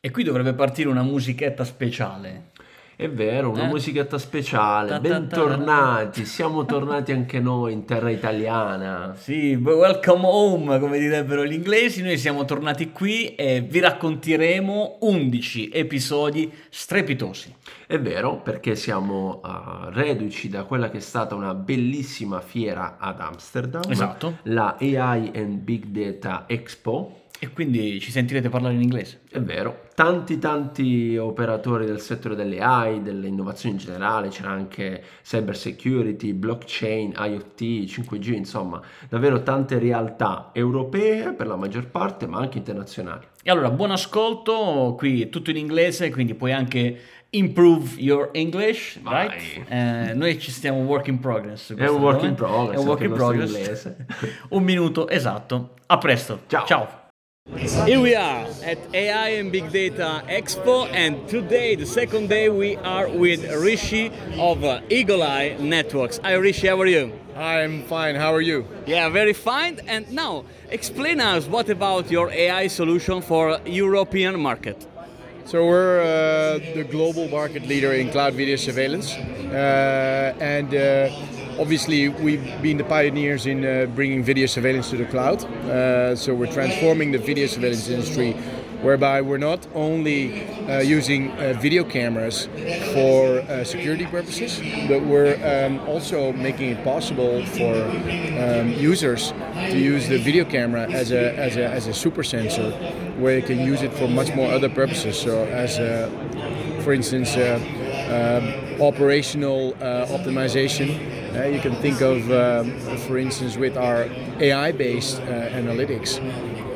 E qui dovrebbe partire una musichetta speciale. È vero, una Eh? musichetta speciale. Ta ta ta. Bentornati, siamo tornati anche noi in terra italiana. Sì, welcome home, come direbbero gli inglesi. Noi siamo tornati qui e vi racconteremo 11 episodi strepitosi. È vero, perché siamo eh, reduci da quella che è stata una bellissima fiera ad Amsterdam, Esatto. la AI and Big Data Expo. E quindi ci sentirete parlare in inglese. È vero, tanti tanti operatori del settore delle AI, delle innovazioni in generale, c'era anche cyber security, blockchain, IoT, 5G, insomma, davvero tante realtà europee per la maggior parte, ma anche internazionali. E allora, buon ascolto, qui è tutto in inglese, quindi puoi anche improve your English, Vai. right? Eh, noi ci stiamo work in progress. È un work in progress, È un work in progress. un minuto esatto. A presto. Ciao. Ciao. Here we are at AI and Big Data Expo, and today, the second day, we are with Rishi of uh, Eagle Eye Networks. Hi, Rishi, how are you? I'm fine. How are you? Yeah, very fine. And now, explain us what about your AI solution for European market. So we're uh, the global market leader in cloud video surveillance, uh, and uh, obviously we've been the pioneers in uh, bringing video surveillance to the cloud. Uh, so we're transforming the video surveillance industry, whereby we're not only uh, using uh, video cameras for uh, security purposes, but we're um, also making it possible for um, users to use the video camera as a, as a, as a super sensor, where you can use it for much more other purposes. So as a, for instance, uh, um, operational uh, optimization. Uh, you can think of, um, for instance, with our AI-based uh, analytics,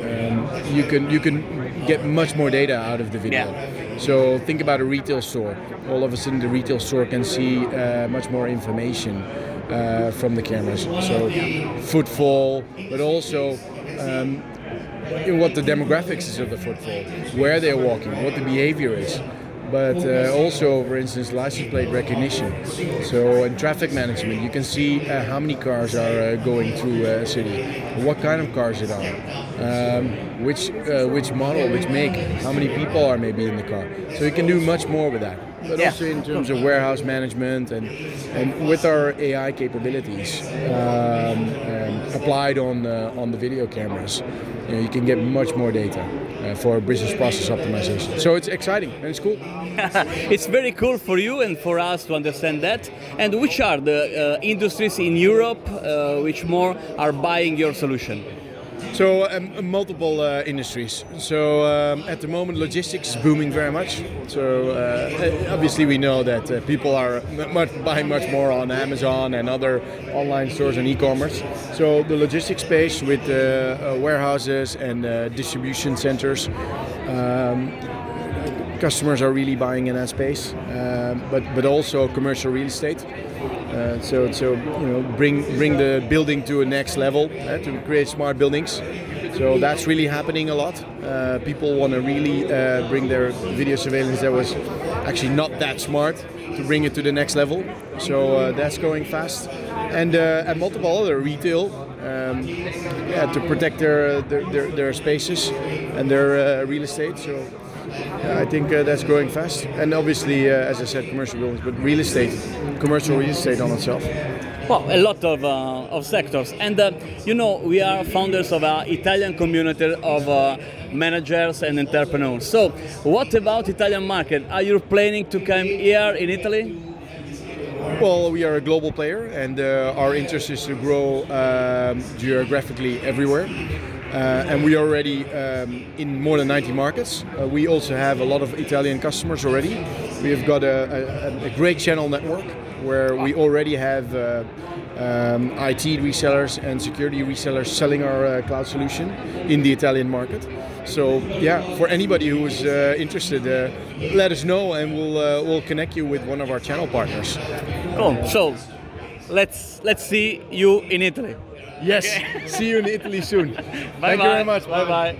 um, you can you can get much more data out of the video. Yeah. So think about a retail store. All of a sudden, the retail store can see uh, much more information uh, from the cameras. So footfall, but also. Um, in what the demographics is of the footfall, where they're walking, what the behavior is, but uh, also, for instance, license plate recognition. So in traffic management, you can see uh, how many cars are uh, going through a city, what kind of cars it are, um, which uh, which model, which make, how many people are maybe in the car. So you can do much more with that. But Yeah. also in terms of warehouse management and and with our AI capabilities um, um, applied on uh, on the video cameras, you, know, you can get much more data uh, for business process optimization. So it's exciting and it's cool. it's very cool for you and for us to understand that. And which are the uh, industries in Europe uh, which more are buying your solution? So um, multiple uh, industries. So um, at the moment, logistics is booming very much. So uh, obviously, we know that uh, people are much, buying much more on Amazon and other online stores and e-commerce. So the logistics space with uh, uh, warehouses and uh, distribution centers. Um, customers are really buying in that space, but but also commercial real estate. Uh, so so you know bring bring the building to a next level uh, to create smart buildings. So that's really happening a lot. Uh, people want to really uh, bring their video surveillance that was actually not that smart to bring it to the next level. So uh, that's going fast, and and multiple other retail. Um, yeah, to protect their their, their, their spaces and their real estate. So I think uh, that's growing fast. And obviously, uh, as I said, commercial buildings, but real estate, commercial real estate on itself. Well, a lot of, uh, of sectors. And uh, you know, we are founders of an Italian community of uh, managers and entrepreneurs. So, what about Italian market? Are you planning to come here in Italy? Well, we are a global player, and uh, our interest is to grow um, geographically everywhere. Uh, and we are already um, in more than 90 markets. Uh, we also have a lot of Italian customers already. We have got a, a, a great channel network where we already have uh, um, IT resellers and security resellers selling our uh, cloud solution in the Italian market. So yeah, for anybody who is uh, interested, uh, let us know and we'll uh, we'll connect you with one of our channel partners. Cool. So, let's let's see you in Italy. Yes. See you in Italy soon. Thank you very much. Bye bye.